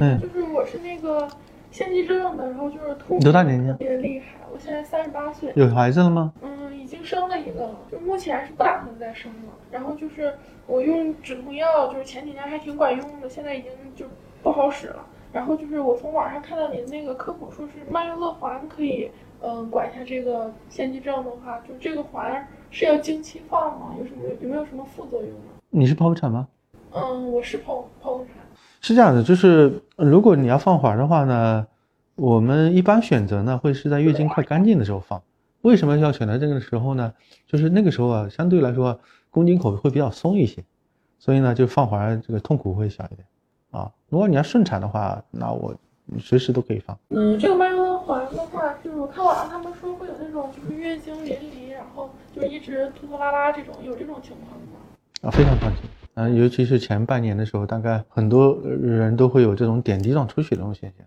嗯就是我是那个腺肌症的，然后就是痛你多大年纪啊特别厉害。我现在三十八岁，有孩子了吗？嗯，已经生了一个了，就目前是不打算再生了。然后就是我用止痛药，就是前几年还挺管用的，现在已经就不好使了。然后就是我从网上看到您那个科普，说是曼月乐环可以，嗯、管一下这个腺肌症的话，就这个环是要经期放吗？有什么有没有什么副作用吗？你是剖腹产吗？嗯，我是剖剖腹产。是这样的，就是呃如果你要放环的话呢，我们一般选择呢会是在月经快干净的时候放。为什么要选择这个时候呢？就是那个时候啊，相对来说宫颈口会比较松一些，所以呢就放环这个痛苦会小一点啊。如果你要顺产的话，那我随时都可以放。嗯，这个曼月乐环的话，就是我看网上他们说会有那种就是月经淋漓，然后就一直拖拖拉拉这种，有这种情况吗？啊，非常放心。嗯、尤其是前半年的时候，大概很多人都会有这种点滴状出血这种现象。